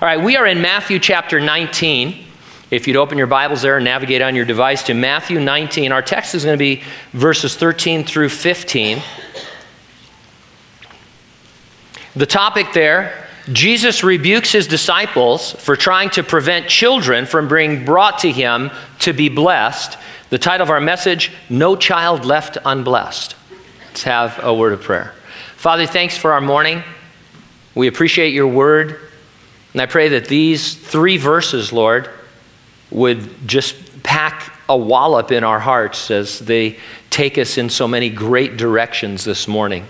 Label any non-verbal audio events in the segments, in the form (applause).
All right, we are in Matthew chapter 19. If you'd open your Bibles there and navigate on your device to Matthew 19, our text is going to be verses 13 through 15. The topic there Jesus rebukes his disciples for trying to prevent children from being brought to him to be blessed. The title of our message No Child Left Unblessed. Let's have a word of prayer. Father, thanks for our morning. We appreciate your word. And I pray that these three verses, Lord, would just pack a wallop in our hearts as they take us in so many great directions this morning.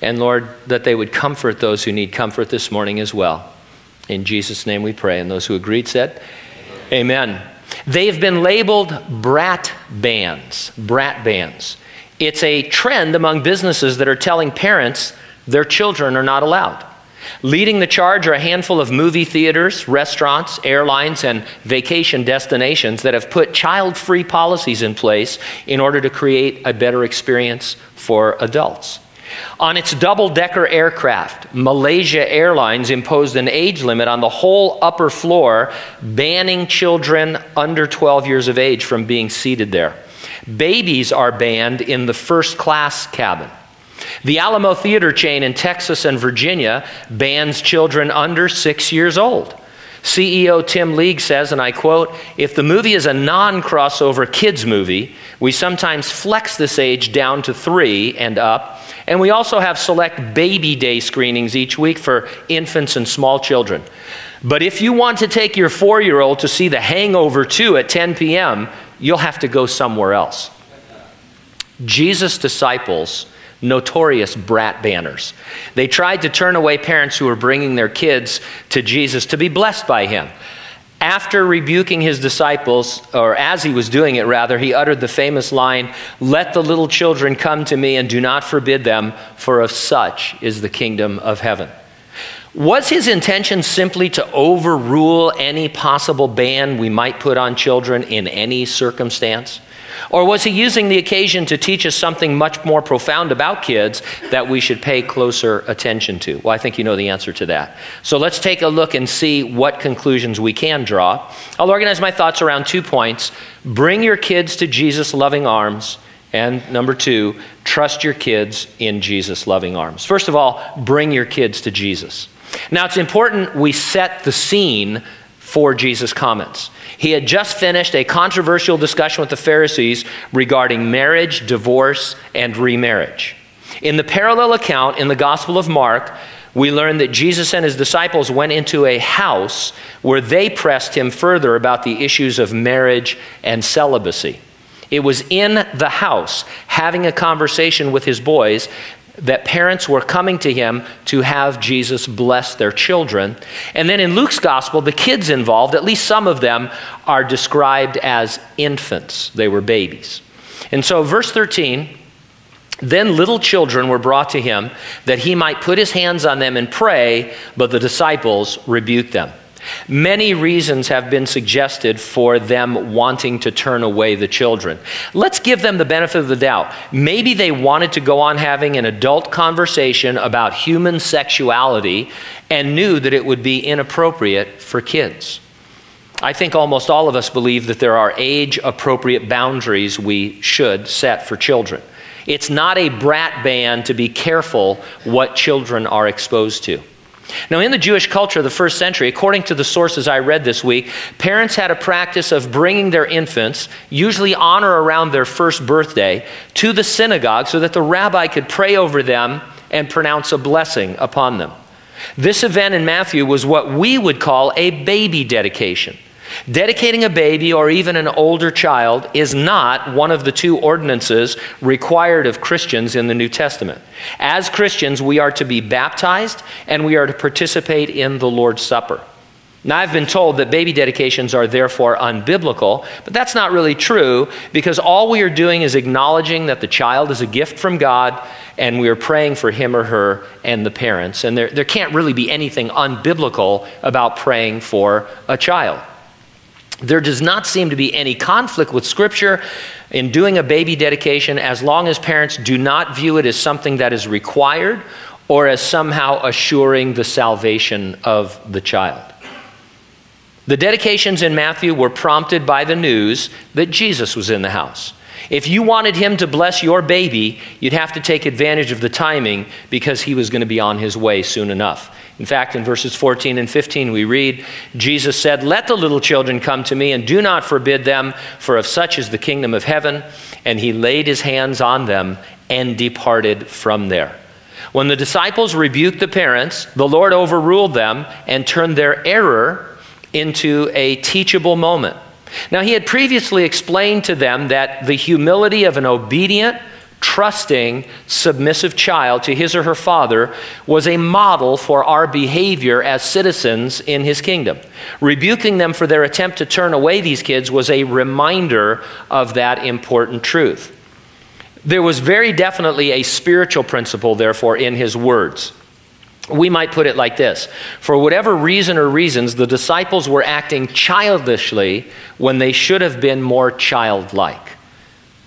And Lord, that they would comfort those who need comfort this morning as well. In Jesus' name we pray. And those who agreed said, Amen. Amen. They've been labeled brat bans. Brat bans. It's a trend among businesses that are telling parents their children are not allowed. Leading the charge are a handful of movie theaters, restaurants, airlines, and vacation destinations that have put child free policies in place in order to create a better experience for adults. On its double decker aircraft, Malaysia Airlines imposed an age limit on the whole upper floor, banning children under 12 years of age from being seated there. Babies are banned in the first class cabin. The Alamo Theater chain in Texas and Virginia bans children under six years old. CEO Tim League says, and I quote, if the movie is a non crossover kids movie, we sometimes flex this age down to three and up. And we also have select baby day screenings each week for infants and small children. But if you want to take your four year old to see The Hangover 2 at 10 p.m., you'll have to go somewhere else. Jesus' disciples notorious brat banners. They tried to turn away parents who were bringing their kids to Jesus to be blessed by him. After rebuking his disciples, or as he was doing it rather, he uttered the famous line, Let the little children come to me and do not forbid them, for of such is the kingdom of heaven. Was his intention simply to overrule any possible ban we might put on children in any circumstance? Or was he using the occasion to teach us something much more profound about kids that we should pay closer attention to? Well, I think you know the answer to that. So let's take a look and see what conclusions we can draw. I'll organize my thoughts around two points bring your kids to Jesus' loving arms. And number two, trust your kids in Jesus' loving arms. First of all, bring your kids to Jesus. Now, it's important we set the scene for Jesus' comments. He had just finished a controversial discussion with the Pharisees regarding marriage, divorce, and remarriage. In the parallel account in the Gospel of Mark, we learn that Jesus and his disciples went into a house where they pressed him further about the issues of marriage and celibacy. It was in the house, having a conversation with his boys, that parents were coming to him to have Jesus bless their children. And then in Luke's gospel, the kids involved, at least some of them, are described as infants. They were babies. And so, verse 13 then little children were brought to him that he might put his hands on them and pray, but the disciples rebuked them. Many reasons have been suggested for them wanting to turn away the children. Let's give them the benefit of the doubt. Maybe they wanted to go on having an adult conversation about human sexuality and knew that it would be inappropriate for kids. I think almost all of us believe that there are age appropriate boundaries we should set for children. It's not a brat ban to be careful what children are exposed to. Now, in the Jewish culture of the first century, according to the sources I read this week, parents had a practice of bringing their infants, usually on or around their first birthday, to the synagogue so that the rabbi could pray over them and pronounce a blessing upon them. This event in Matthew was what we would call a baby dedication. Dedicating a baby or even an older child is not one of the two ordinances required of Christians in the New Testament. As Christians, we are to be baptized and we are to participate in the Lord's Supper. Now, I've been told that baby dedications are therefore unbiblical, but that's not really true because all we are doing is acknowledging that the child is a gift from God and we are praying for him or her and the parents. And there, there can't really be anything unbiblical about praying for a child. There does not seem to be any conflict with Scripture in doing a baby dedication as long as parents do not view it as something that is required or as somehow assuring the salvation of the child. The dedications in Matthew were prompted by the news that Jesus was in the house. If you wanted him to bless your baby, you'd have to take advantage of the timing because he was going to be on his way soon enough. In fact, in verses 14 and 15, we read Jesus said, Let the little children come to me, and do not forbid them, for of such is the kingdom of heaven. And he laid his hands on them and departed from there. When the disciples rebuked the parents, the Lord overruled them and turned their error into a teachable moment. Now, he had previously explained to them that the humility of an obedient, trusting, submissive child to his or her father was a model for our behavior as citizens in his kingdom. Rebuking them for their attempt to turn away these kids was a reminder of that important truth. There was very definitely a spiritual principle, therefore, in his words. We might put it like this For whatever reason or reasons, the disciples were acting childishly when they should have been more childlike.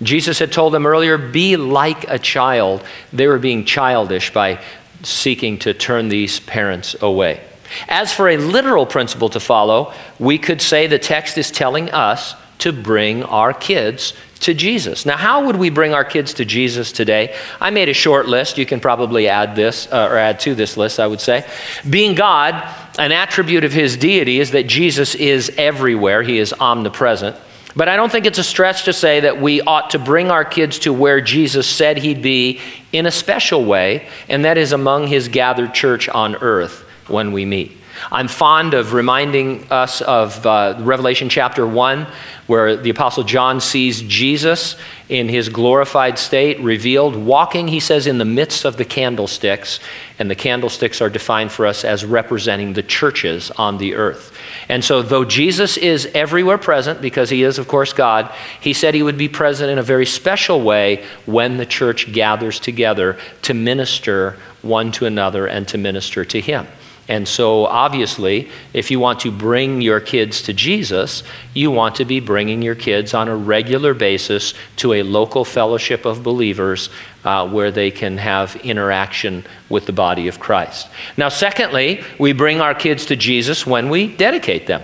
Jesus had told them earlier, be like a child. They were being childish by seeking to turn these parents away. As for a literal principle to follow, we could say the text is telling us to bring our kids to Jesus. Now, how would we bring our kids to Jesus today? I made a short list. You can probably add this uh, or add to this list, I would say. Being God, an attribute of his deity is that Jesus is everywhere, he is omnipresent. But I don't think it's a stretch to say that we ought to bring our kids to where Jesus said he'd be in a special way, and that is among his gathered church on earth when we meet. I'm fond of reminding us of uh, Revelation chapter 1, where the Apostle John sees Jesus in his glorified state, revealed, walking, he says, in the midst of the candlesticks. And the candlesticks are defined for us as representing the churches on the earth. And so, though Jesus is everywhere present, because he is, of course, God, he said he would be present in a very special way when the church gathers together to minister one to another and to minister to him. And so, obviously, if you want to bring your kids to Jesus, you want to be bringing your kids on a regular basis to a local fellowship of believers uh, where they can have interaction with the body of Christ. Now, secondly, we bring our kids to Jesus when we dedicate them.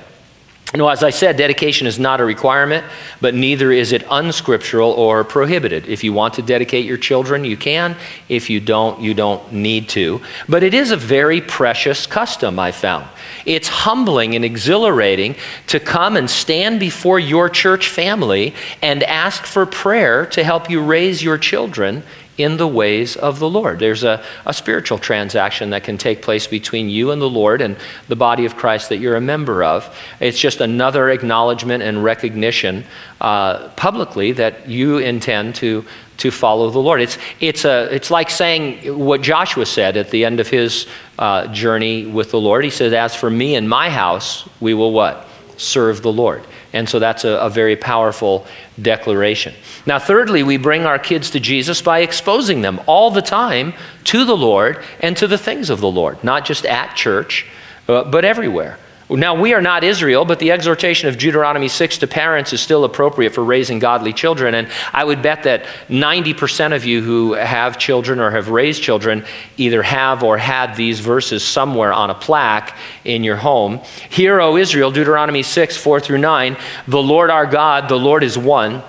No, as I said, dedication is not a requirement, but neither is it unscriptural or prohibited. If you want to dedicate your children, you can. If you don't, you don't need to. But it is a very precious custom, I found. It's humbling and exhilarating to come and stand before your church family and ask for prayer to help you raise your children in the ways of the Lord. There's a, a spiritual transaction that can take place between you and the Lord and the body of Christ that you're a member of. It's just another acknowledgement and recognition uh, publicly that you intend to, to follow the Lord. It's, it's, a, it's like saying what Joshua said at the end of his uh, journey with the Lord. He said, As for me and my house, we will what? Serve the Lord. And so that's a, a, very powerful declaration. Now, thirdly, we bring our kids to Jesus by exposing them all the time to the Lord and to the things of the Lord, not just at church, uh, but everywhere. Now, we are not Israel, but the exhortation of Deuteronomy 6 to parents is still appropriate for raising godly children. And I would bet that 90% of you who have children or have raised children either have or had these verses somewhere on a plaque in your home. Hear, O Israel, Deuteronomy 6, 4 through 9, the Lord our God, the Lord is one.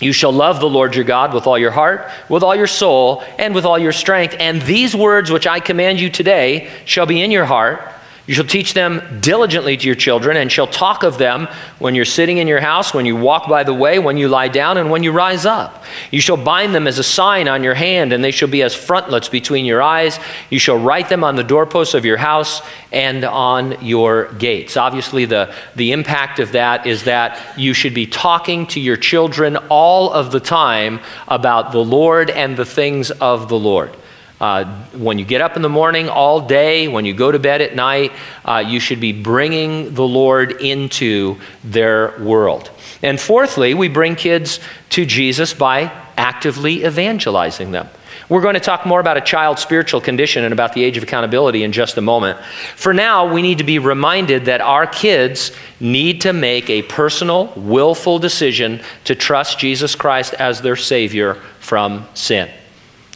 You shall love the Lord your God with all your heart, with all your soul, and with all your strength. And these words which I command you today shall be in your heart you shall teach them diligently to your children, and shall talk of them when you're sitting in your house, when you walk by the way, when you lie down, and when you rise up. You shall bind them as a sign on your hand, and they shall be as frontlets between your eyes. You shall write them on the doorposts of your house and on your gates. Obviously, the, the impact of that is that you should be talking to your children all of the time about the Lord and the things of the Lord. Uh, when you get up in the morning, all day, when you go to bed at night, uh, you should be bringing the Lord into their world. And fourthly, we bring kids to Jesus by actively evangelizing them. We're going to talk more about a child's spiritual condition and about the age of accountability in just a moment. For now, we need to be reminded that our kids need to make a personal, willful decision to trust Jesus Christ as their Savior from sin.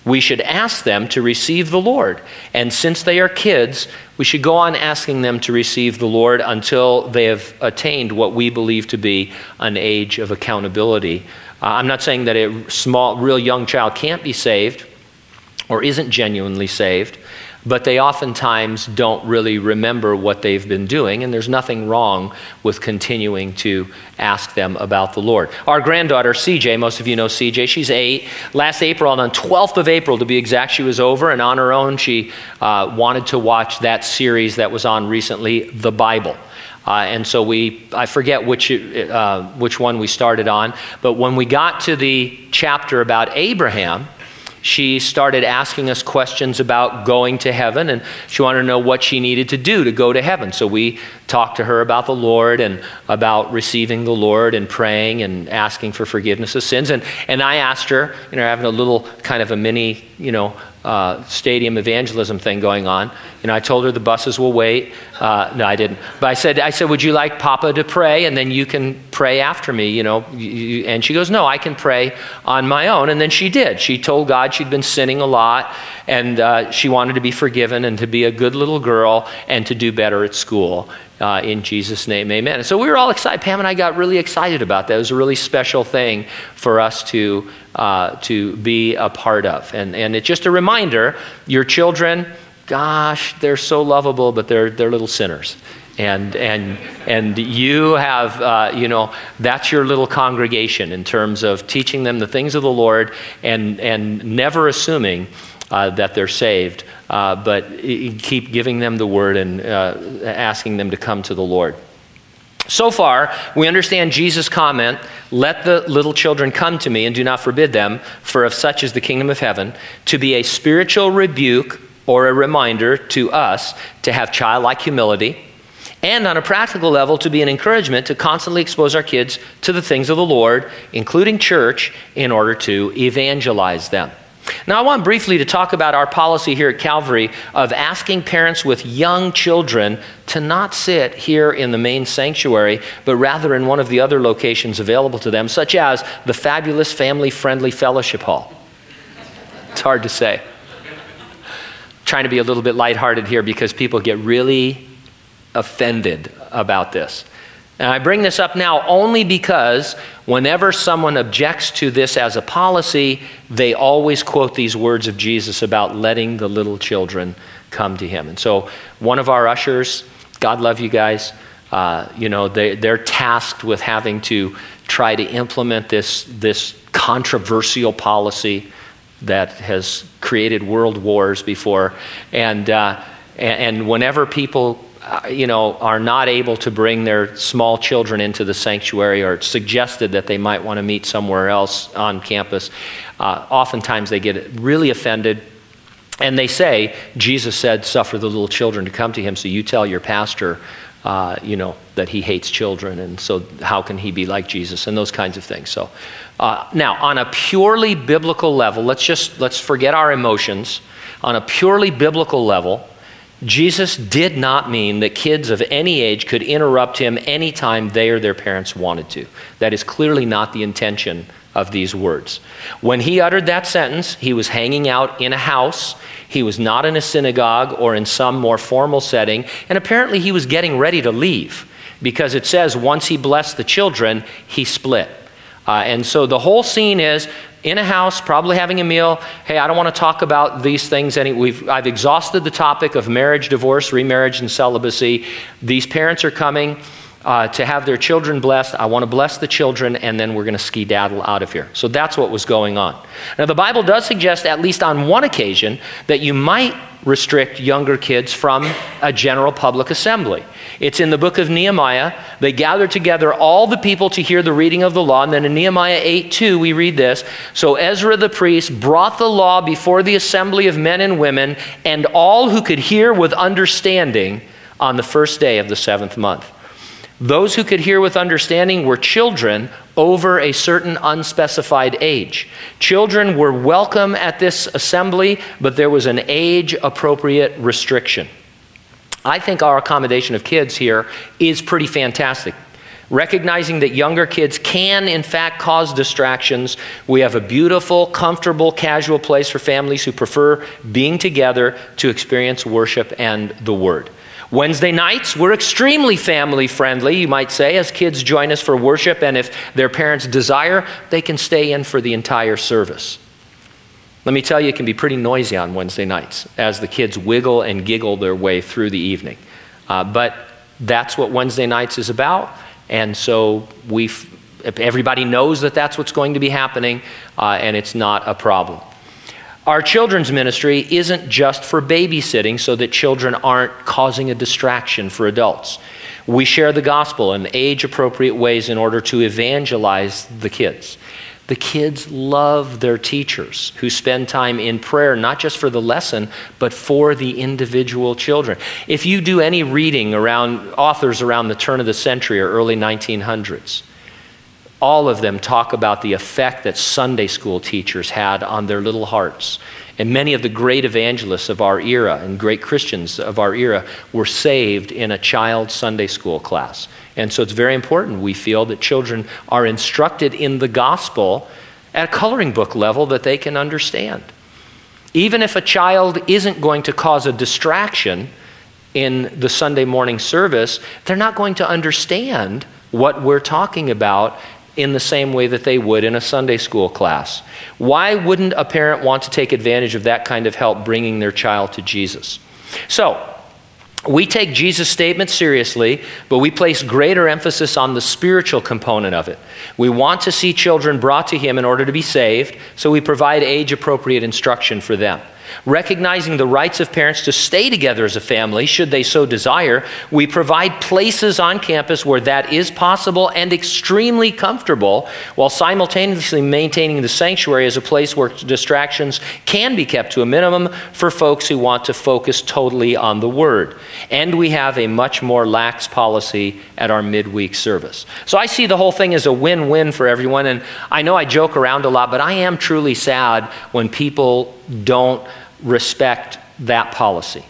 We should ask them to receive the Lord. And since they are kids, we should go on asking them to receive the Lord until they have attained what we believe to be an age of accountability. Uh, I'm not saying that a small, real young child can't be saved or isn't genuinely saved but they oftentimes don't really remember what they've been doing, and there's nothing wrong with continuing to ask them about the Lord. Our granddaughter, CJ, most of you know CJ, she's eight. Last April, on 12th of April to be exact, she was over, and on her own, she uh, wanted to watch that series that was on recently, The Bible. Uh, and so we, I forget which, uh, which one we started on, but when we got to the chapter about Abraham, she started asking us questions about going to heaven, and she wanted to know what she needed to do to go to heaven. So we talked to her about the Lord and about receiving the Lord and praying and asking for forgiveness of sins. And, and I asked her, you know, having a little kind of a mini, you know, uh, stadium evangelism thing going on. You know, I told her the buses will wait. Uh, no, I didn't. But I said, I said, would you like Papa to pray, and then you can pray after me? You know, and she goes, no, I can pray on my own. And then she did. She told God she'd been sinning a lot, and uh, she wanted to be forgiven and to be a good little girl and to do better at school. Uh, in Jesus' name, amen. And so we were all excited. Pam and I got really excited about that. It was a really special thing for us to, uh, to be a part of. And, and it's just a reminder your children, gosh, they're so lovable, but they're, they're little sinners. And, and, and you have, uh, you know, that's your little congregation in terms of teaching them the things of the Lord and, and never assuming uh, that they're saved, uh, but keep giving them the word and uh, asking them to come to the Lord. So far, we understand Jesus' comment, Let the little children come to me and do not forbid them, for of such is the kingdom of heaven, to be a spiritual rebuke or a reminder to us to have childlike humility, and on a practical level, to be an encouragement to constantly expose our kids to the things of the Lord, including church, in order to evangelize them. Now, I want briefly to talk about our policy here at Calvary of asking parents with young children to not sit here in the main sanctuary, but rather in one of the other locations available to them, such as the fabulous family friendly fellowship hall. It's hard to say. trying to be a little bit lighthearted here because people get really offended about this. And I bring this up now only because whenever someone objects to this as a policy, they always quote these words of Jesus about letting the little children come to him. And so, one of our ushers, God love you guys, uh, you know, they, they're tasked with having to try to implement this, this controversial policy that has created world wars before. And, uh, and, and whenever people uh, you know, are not able to bring their small children into the sanctuary or suggested that they might want to meet somewhere else on campus, uh, oftentimes they get really offended. And they say, Jesus said, suffer the little children to come to him, so you tell your pastor, uh, you know, that he hates children, and so how can he be like Jesus, and those kinds of things. So, uh, now, on a purely biblical level, let's just, let's forget our emotions. On a purely biblical level, Jesus did not mean that kids of any age could interrupt him anytime they or their parents wanted to. That is clearly not the intention of these words. When he uttered that sentence, he was hanging out in a house. He was not in a synagogue or in some more formal setting. And apparently, he was getting ready to leave because it says once he blessed the children, he split. Uh, and so the whole scene is in a house, probably having a meal. Hey, I don't want to talk about these things. Any, we've, I've exhausted the topic of marriage, divorce, remarriage, and celibacy. These parents are coming uh, to have their children blessed. I want to bless the children, and then we're going to skedaddle out of here. So that's what was going on. Now, the Bible does suggest, at least on one occasion, that you might restrict younger kids from a general public assembly. It's in the book of Nehemiah. They gathered together all the people to hear the reading of the law. And then in Nehemiah 8 2, we read this So Ezra the priest brought the law before the assembly of men and women, and all who could hear with understanding on the first day of the seventh month. Those who could hear with understanding were children over a certain unspecified age. Children were welcome at this assembly, but there was an age appropriate restriction. I think our accommodation of kids here is pretty fantastic. Recognizing that younger kids can, in fact, cause distractions, we have a beautiful, comfortable, casual place for families who prefer being together to experience worship and the Word. Wednesday nights, we're extremely family friendly, you might say, as kids join us for worship, and if their parents desire, they can stay in for the entire service. Let me tell you, it can be pretty noisy on Wednesday nights as the kids wiggle and giggle their way through the evening. Uh, but that's what Wednesday nights is about, and so we everybody knows that that's what's going to be happening, uh, and it's not a problem. Our children's ministry isn't just for babysitting so that children aren't causing a distraction for adults. We share the gospel in age appropriate ways in order to evangelize the kids. The kids love their teachers who spend time in prayer, not just for the lesson, but for the individual children. If you do any reading around authors around the turn of the century or early 1900s, all of them talk about the effect that Sunday school teachers had on their little hearts. And many of the great evangelists of our era and great Christians of our era were saved in a child Sunday school class. And so it's very important, we feel, that children are instructed in the gospel at a coloring book level that they can understand. Even if a child isn't going to cause a distraction in the Sunday morning service, they're not going to understand what we're talking about in the same way that they would in a Sunday school class. Why wouldn't a parent want to take advantage of that kind of help bringing their child to Jesus? So, we take Jesus' statement seriously, but we place greater emphasis on the spiritual component of it. We want to see children brought to Him in order to be saved, so we provide age appropriate instruction for them. Recognizing the rights of parents to stay together as a family, should they so desire, we provide places on campus where that is possible and extremely comfortable, while simultaneously maintaining the sanctuary as a place where distractions can be kept to a minimum for folks who want to focus totally on the Word. And we have a much more lax policy at our midweek service. So I see the whole thing as a win win for everyone. And I know I joke around a lot, but I am truly sad when people don't respect that policy.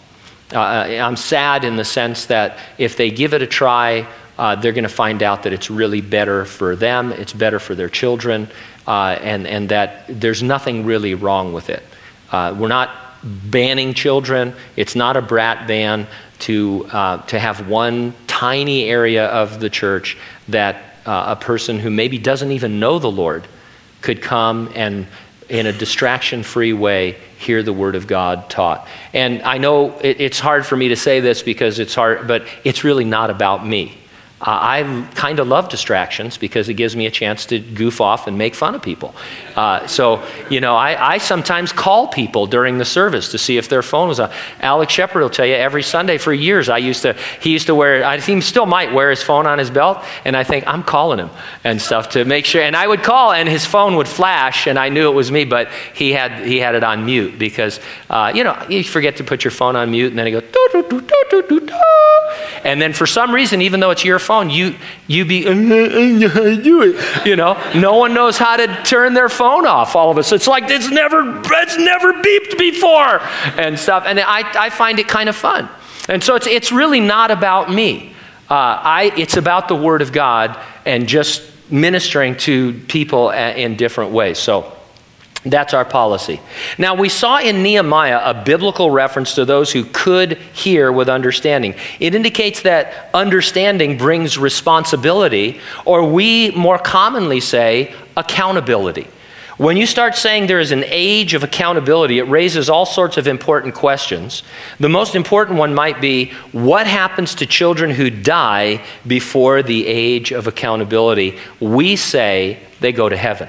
Uh, I'm sad in the sense that if they give it a try, uh, they're going to find out that it's really better for them, it's better for their children, uh, and, and that there's nothing really wrong with it. Uh, we're not banning children, it's not a brat ban to, uh, to have one tiny area of the church that uh, a person who maybe doesn't even know the Lord could come and in a distraction free way, hear the Word of God taught. And I know it, it's hard for me to say this because it's hard, but it's really not about me. I kind of love distractions because it gives me a chance to goof off and make fun of people. Uh, so, you know, I, I, sometimes call people during the service to see if their phone was on. Alex Shepard will tell you every Sunday for years, I used to, he used to wear, I think he still might wear his phone on his belt, and I think, I'm calling him and stuff to make sure. And I would call, and his phone would flash, and I knew it was me, but he had, he had it on mute because, uh, you know, you forget to put your phone on mute, and then it goes, and then for some reason, even though it's your phone, you, you be, (laughs) do it. You know, no one knows how to turn their phone off all of us. It's like it's never, it's never beeped before and stuff. And I, I find it kind of fun. And so it's, it's really not about me. Uh, I, it's about the Word of God and just ministering to people in different ways. So that's our policy. Now, we saw in Nehemiah a biblical reference to those who could hear with understanding. It indicates that understanding brings responsibility, or we more commonly say accountability. When you start saying there is an age of accountability, it raises all sorts of important questions. The most important one might be what happens to children who die before the age of accountability? We say they go to heaven.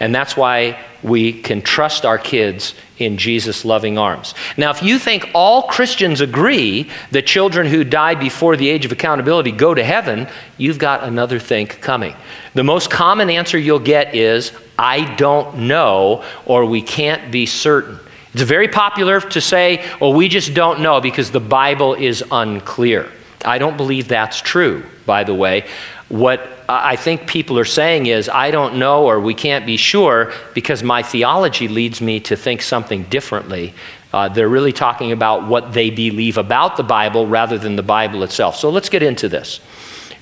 And that's why we can trust our kids in Jesus' loving arms. Now, if you think all Christians agree that children who die before the age of accountability go to heaven, you've got another think coming. The most common answer you'll get is, I don't know, or we can't be certain. It's very popular to say, well, we just don't know because the Bible is unclear. I don't believe that's true, by the way. What I think people are saying is, I don't know or we can't be sure because my theology leads me to think something differently. Uh, they're really talking about what they believe about the Bible rather than the Bible itself. So let's get into this.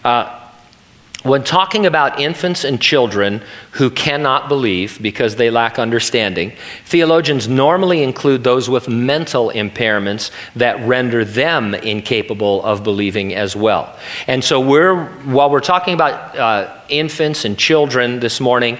Uh, when talking about infants and children who cannot believe because they lack understanding, theologians normally include those with mental impairments that render them incapable of believing as well. And so, we're, while we're talking about uh, infants and children this morning,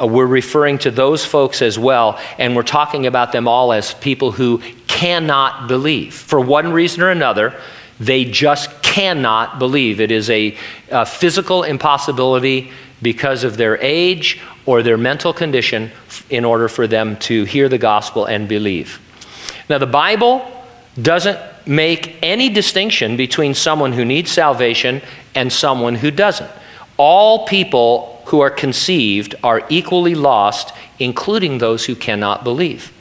uh, we're referring to those folks as well, and we're talking about them all as people who cannot believe for one reason or another. They just cannot believe. It is a, a physical impossibility because of their age or their mental condition in order for them to hear the gospel and believe. Now, the Bible doesn't make any distinction between someone who needs salvation and someone who doesn't. All people who are conceived are equally lost, including those who cannot believe.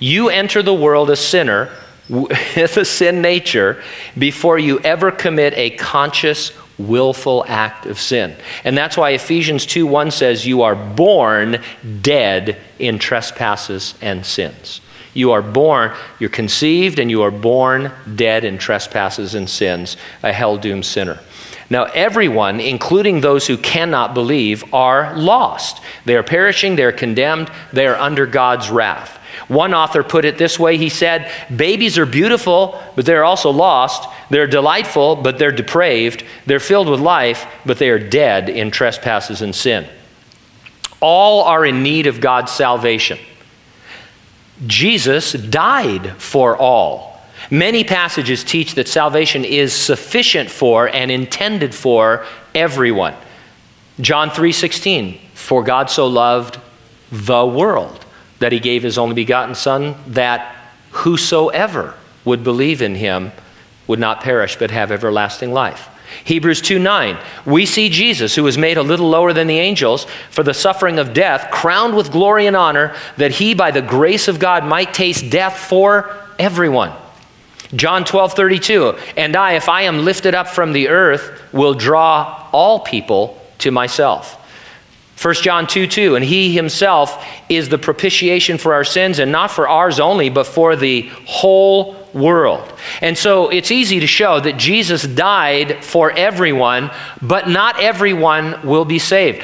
You enter the world a sinner with (laughs) a sin nature before you ever commit a conscious, willful act of sin. And that's why Ephesians 2 1 says, You are born dead in trespasses and sins. You are born, you're conceived, and you are born dead in trespasses and sins, a hell doomed sinner. Now, everyone, including those who cannot believe, are lost. They are perishing, they are condemned, they are under God's wrath. One author put it this way he said, Babies are beautiful, but they're also lost. They're delightful, but they're depraved. They're filled with life, but they are dead in trespasses and sin. All are in need of God's salvation. Jesus died for all. Many passages teach that salvation is sufficient for and intended for everyone. John 3:16, for God so loved the world that he gave his only begotten Son, that whosoever would believe in him would not perish but have everlasting life. Hebrews 2 9, we see Jesus, who was made a little lower than the angels for the suffering of death, crowned with glory and honor, that he, by the grace of God, might taste death for everyone. John 12 32, and I, if I am lifted up from the earth, will draw all people to myself. 1 John 2 2, and he himself is the propitiation for our sins, and not for ours only, but for the whole world. And so it's easy to show that Jesus died for everyone, but not everyone will be saved.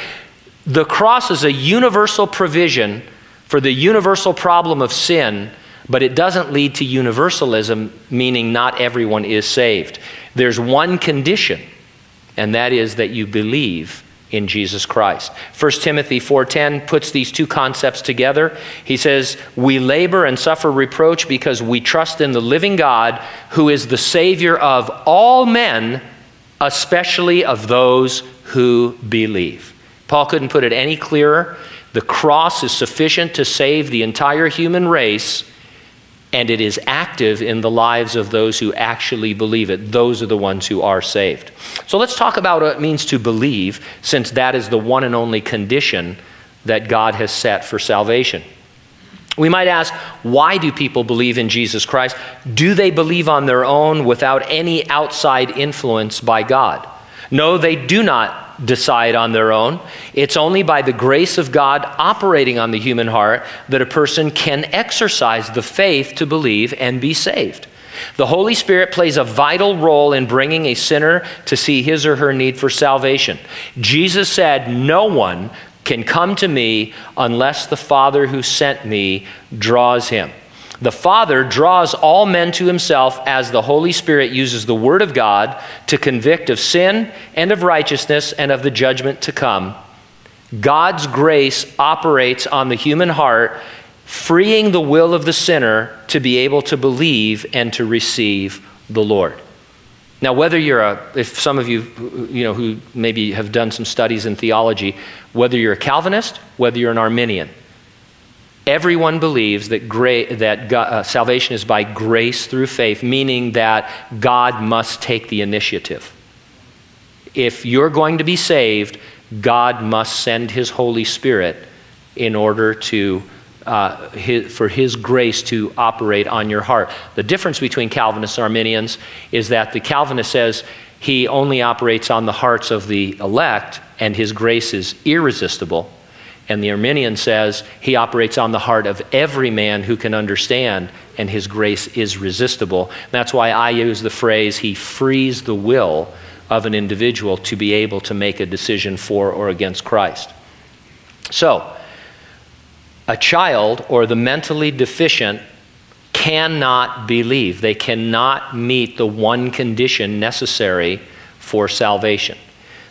The cross is a universal provision for the universal problem of sin, but it doesn't lead to universalism, meaning not everyone is saved. There's one condition, and that is that you believe in Jesus Christ. 1 Timothy 4:10 puts these two concepts together. He says, "We labor and suffer reproach because we trust in the living God who is the savior of all men, especially of those who believe." Paul couldn't put it any clearer. The cross is sufficient to save the entire human race and it is active in the lives of those who actually believe it. Those are the ones who are saved. So let's talk about what it means to believe, since that is the one and only condition that God has set for salvation. We might ask, why do people believe in Jesus Christ? Do they believe on their own without any outside influence by God? No, they do not decide on their own. It's only by the grace of God operating on the human heart that a person can exercise the faith to believe and be saved. The Holy Spirit plays a vital role in bringing a sinner to see his or her need for salvation. Jesus said, No one can come to me unless the Father who sent me draws him. The Father draws all men to himself as the Holy Spirit uses the Word of God to convict of sin and of righteousness and of the judgment to come. God's grace operates on the human heart, freeing the will of the sinner to be able to believe and to receive the Lord. Now, whether you're a, if some of you, you know, who maybe have done some studies in theology, whether you're a Calvinist, whether you're an Arminian, Everyone believes that, gra- that God, uh, salvation is by grace through faith, meaning that God must take the initiative. If you're going to be saved, God must send His Holy Spirit in order to, uh, his, for His grace to operate on your heart. The difference between Calvinists and Arminians is that the Calvinist says He only operates on the hearts of the elect, and His grace is irresistible. And the Arminian says he operates on the heart of every man who can understand, and his grace is resistible. That's why I use the phrase, he frees the will of an individual to be able to make a decision for or against Christ. So, a child or the mentally deficient cannot believe. They cannot meet the one condition necessary for salvation.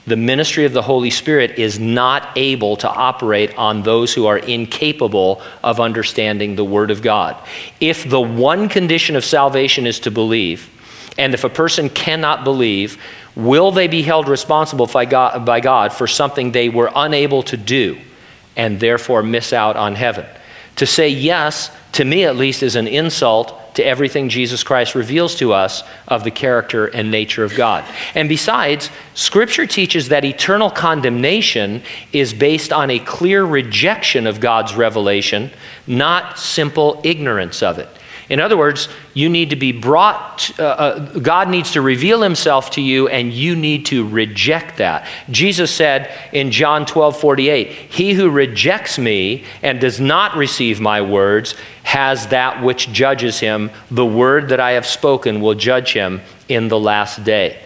The ministry of the Holy Spirit is not able to operate on those who are incapable of understanding the Word of God. If the one condition of salvation is to believe, and if a person cannot believe, will they be held responsible by God, for something they were unable to do and therefore miss out on heaven? To say yes, to me at least, is an insult to everything Jesus Christ reveals to us of the character and nature of God. And besides, Scripture teaches that eternal condemnation is based on a clear rejection of God's revelation, not simple ignorance of it. In other words, you need to be brought, uh, uh, God needs to reveal himself to you, and you need to reject that. Jesus said in John 12 48, He who rejects me and does not receive my words has that which judges him. The word that I have spoken will judge him in the last day.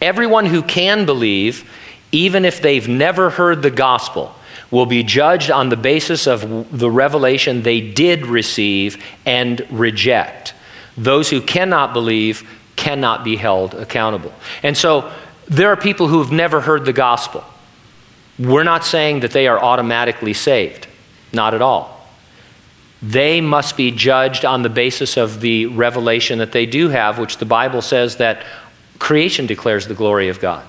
Everyone who can believe, even if they've never heard the gospel, will be judged on the basis of the revelation they did receive and reject. Those who cannot believe cannot be held accountable. And so there are people who have never heard the gospel. We're not saying that they are automatically saved, not at all. They must be judged on the basis of the revelation that they do have, which the Bible says that creation declares the glory of God.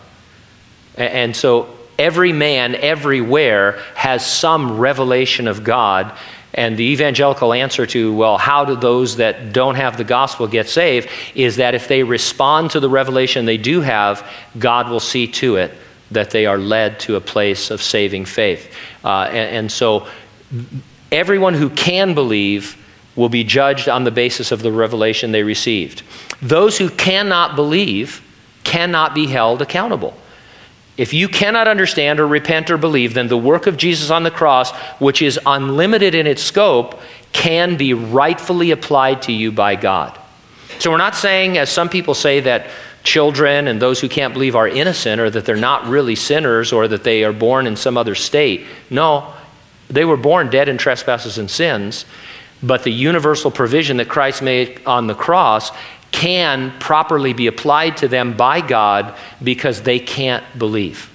And so Every man, everywhere, has some revelation of God. And the evangelical answer to, well, how do those that don't have the gospel get saved, is that if they respond to the revelation they do have, God will see to it that they are led to a place of saving faith. Uh, and, and so everyone who can believe will be judged on the basis of the revelation they received. Those who cannot believe cannot be held accountable. If you cannot understand or repent or believe, then the work of Jesus on the cross, which is unlimited in its scope, can be rightfully applied to you by God. So we're not saying, as some people say, that children and those who can't believe are innocent or that they're not really sinners or that they are born in some other state. No, they were born dead in trespasses and sins, but the universal provision that Christ made on the cross can properly be applied to them by God because they can't believe.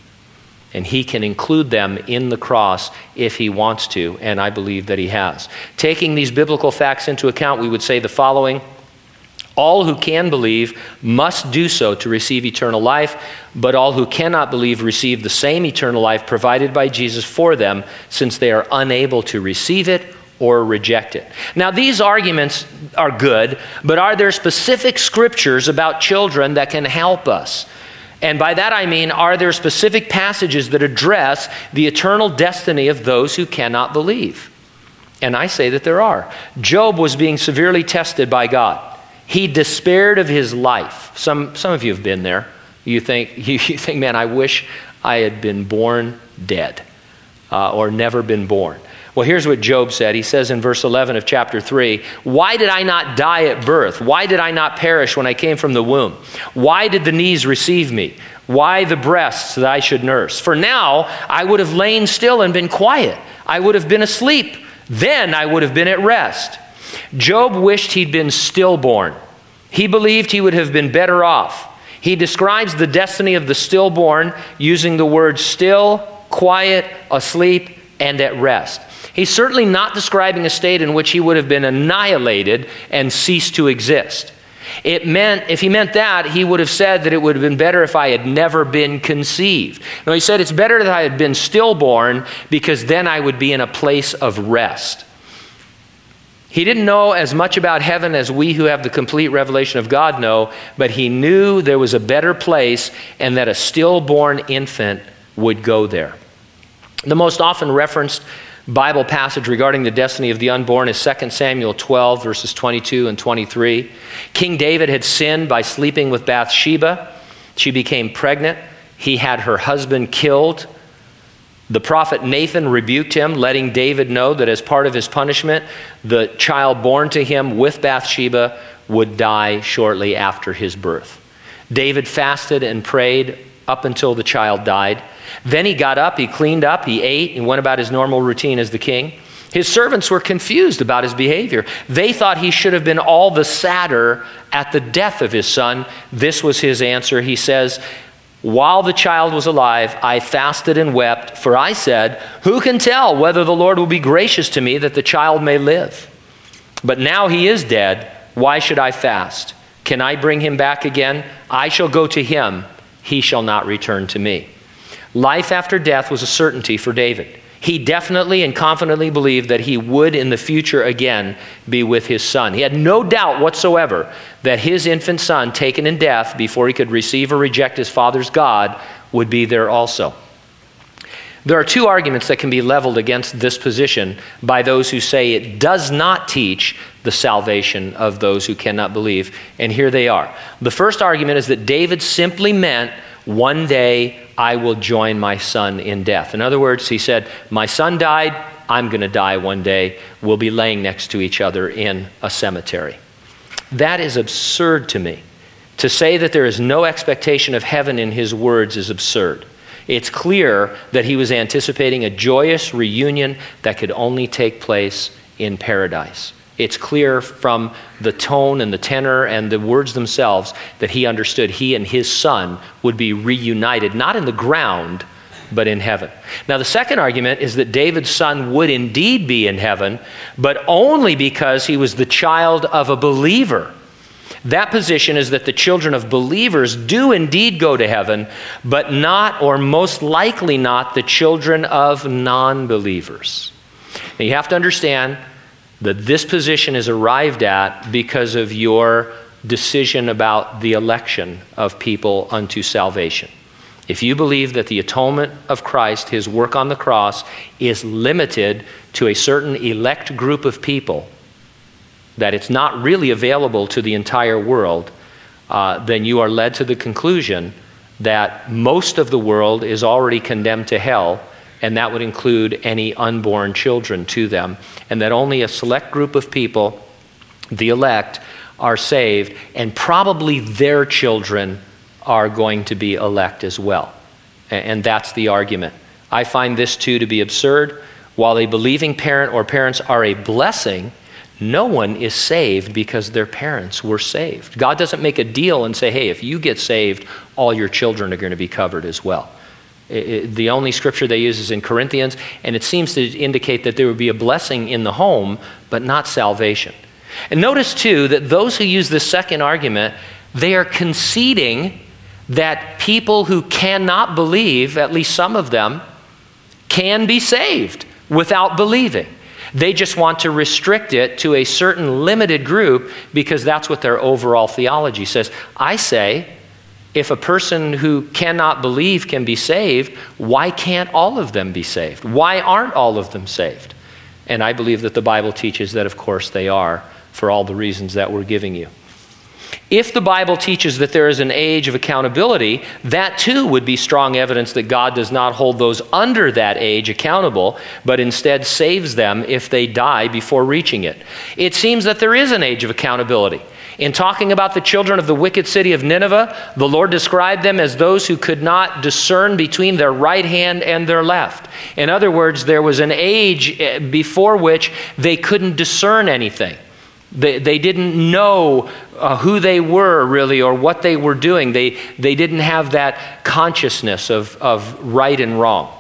And He can include them in the cross if He wants to, and I believe that He has. Taking these biblical facts into account, we would say the following All who can believe must do so to receive eternal life, but all who cannot believe receive the same eternal life provided by Jesus for them, since they are unable to receive it or reject it. Now, these arguments are good, but are there specific scriptures about children that can help us? And by that I mean, are there specific passages that address the eternal destiny of those who cannot believe? And I say that there are. Job was being severely tested by God. He despaired of his life. Some, some of you have been there. You think, you, (laughs) you think, man, I wish I had been born dead uh, or never been born. Well, here's what Job said. He says in verse 11 of chapter 3 Why did I not die at birth? Why did I not perish when I came from the womb? Why did the knees receive me? Why the breasts that I should nurse? For now I would have lain still and been quiet. I would have been asleep. Then I would have been at rest. Job wished he'd been stillborn. He believed he would have been better off. He describes the destiny of the stillborn using the words still, quiet, asleep, and at rest. He's certainly not describing a state in which he would have been annihilated and ceased to exist. It meant, if he meant that, he would have said that it would have been better if I had never been conceived. No, he said it's better that I had been stillborn because then I would be in a place of rest. He didn't know as much about heaven as we who have the complete revelation of God know, but he knew there was a better place and that a stillborn infant would go there. The most often referenced Bible passage regarding the destiny of the unborn is 2 Samuel 12, verses 22 and 23. King David had sinned by sleeping with Bathsheba. She became pregnant. He had her husband killed. The prophet Nathan rebuked him, letting David know that as part of his punishment, the child born to him with Bathsheba would die shortly after his birth. David fasted and prayed up until the child died. Then he got up, he cleaned up, he ate, and went about his normal routine as the king. His servants were confused about his behavior. They thought he should have been all the sadder at the death of his son. This was his answer. He says, While the child was alive, I fasted and wept, for I said, Who can tell whether the Lord will be gracious to me that the child may live? But now he is dead. Why should I fast? Can I bring him back again? I shall go to him. He shall not return to me. Life after death was a certainty for David. He definitely and confidently believed that he would in the future again be with his son. He had no doubt whatsoever that his infant son, taken in death before he could receive or reject his father's God, would be there also. There are two arguments that can be leveled against this position by those who say it does not teach the salvation of those who cannot believe, and here they are. The first argument is that David simply meant one day I will join my son in death. In other words, he said, My son died, I'm going to die one day. We'll be laying next to each other in a cemetery. That is absurd to me. To say that there is no expectation of heaven in his words is absurd. It's clear that he was anticipating a joyous reunion that could only take place in paradise. It's clear from the tone and the tenor and the words themselves that he understood he and his son would be reunited, not in the ground, but in heaven. Now, the second argument is that David's son would indeed be in heaven, but only because he was the child of a believer. That position is that the children of believers do indeed go to heaven, but not, or most likely not, the children of non believers. Now, you have to understand that this position is arrived at because of your decision about the election of people unto salvation. If you believe that the atonement of Christ, his work on the cross, is limited to a certain elect group of people, that it's not really available to the entire world, uh, then you are led to the conclusion that most of the world is already condemned to hell and that would include any unborn children to them, and that only a select group of people, the elect, are saved, and probably their children are going to be elect as well. And that's the argument. I find this too to be absurd. While a believing parent or parents are a blessing, no one is saved because their parents were saved. God doesn't make a deal and say, hey, if you get saved, all your children are going to be covered as well. It, the only scripture they use is in Corinthians, and it seems to indicate that there would be a blessing in the home, but not salvation. And notice, too, that those who use this second argument, they are conceding that people who cannot believe, at least some of them, can be saved without believing. They just want to restrict it to a certain limited group because that's what their overall theology says. I say, if a person who cannot believe can be saved, why can't all of them be saved? Why aren't all of them saved? And I believe that the Bible teaches that, of course, they are for all the reasons that we're giving you. If the Bible teaches that there is an age of accountability, that too would be strong evidence that God does not hold those under that age accountable, but instead saves them if they die before reaching it. It seems that there is an age of accountability. In talking about the children of the wicked city of Nineveh, the Lord described them as those who could not discern between their right hand and their left. In other words, there was an age eh, before which they couldn't discern anything. They, they didn't know uh, who they were really or what they were doing. They, they didn't have that consciousness of, of right and wrong.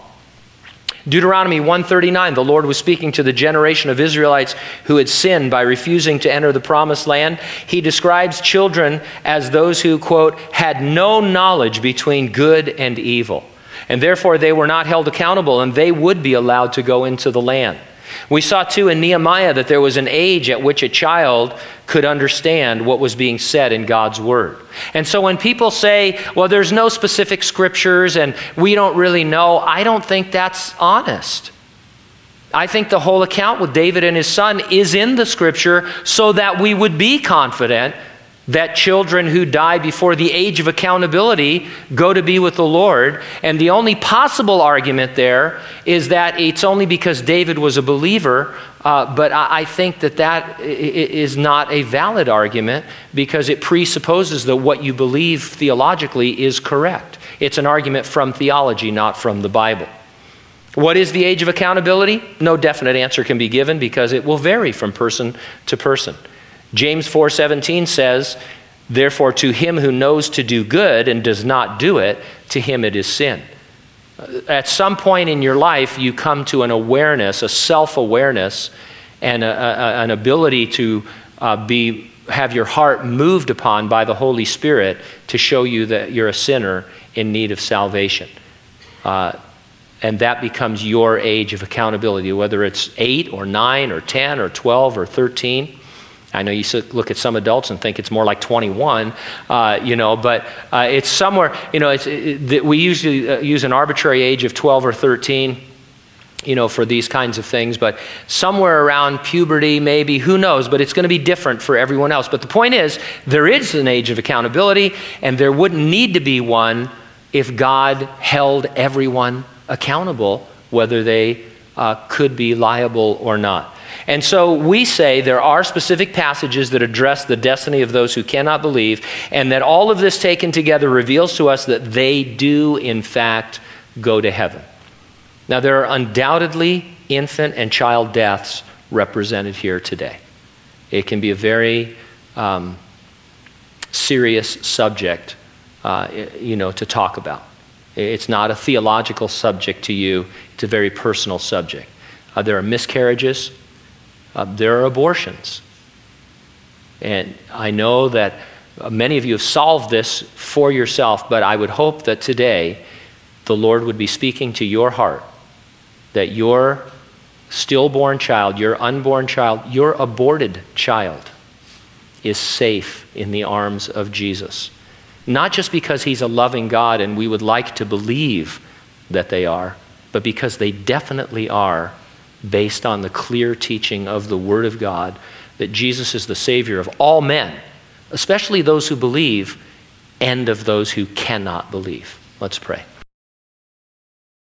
Deuteronomy 139, the Lord was speaking to the generation of Israelites who had sinned by refusing to enter the promised land. He describes children as those who, quote, had no knowledge between good and evil. And therefore they were not held accountable and they would be allowed to go into the land. We saw too in Nehemiah that there was an age at which a child could understand what was being said in God's word. And so when people say, well, there's no specific scriptures and we don't really know, I don't think that's honest. I think the whole account with David and his son is in the scripture so that we would be confident that children who die before the age of accountability go to be with the Lord. And the only possible argument there is that it's only because David was a believer. Uh, but I, I think that that is not a valid argument because it presupposes that what you believe theologically is correct. It's an argument from theology, not from the Bible. What is the age of accountability? No definite answer can be given because it will vary from person to person. James 4:17 says, "Therefore to him who knows to do good and does not do it, to him it is sin." At some point in your life, you come to an awareness, a self-awareness, and a, a, an ability to uh, be have your heart moved upon by the Holy Spirit to show you that you're a sinner in need of salvation. Uh, and that becomes your age of accountability, whether it's 8 or 9 or 10 or 12 or 13. I know you look at some adults and think it's more like 21, uh, you know, but uh, it's somewhere, you know, it's, it, we usually uh, use an arbitrary age of 12 or 13, you know, for these kinds of things, but somewhere around puberty, maybe, who knows, but it's going to be different for everyone else. But the point is, there is an age of accountability, and there wouldn't need to be one if God held everyone accountable, whether they uh, could be liable or not. And so we say there are specific passages that address the destiny of those who cannot believe, and that all of this taken together reveals to us that they do, in fact, go to heaven. Now, there are undoubtedly infant and child deaths represented here today. It can be a very um, serious subject, uh, you know, to talk about. It's not a theological subject to you, it's a very personal subject. Uh, there are miscarriages, uh, there are abortions. And I know that uh, many of you have solved this for yourself, but I would hope that today the Lord would be speaking to your heart that your stillborn child, your unborn child, your aborted child is safe in the arms of Jesus. Not just because he's a loving God and we would like to believe that they are, but because they definitely are based on the clear teaching of the Word of God that Jesus is the Savior of all men, especially those who believe, and of those who cannot believe. Let's pray.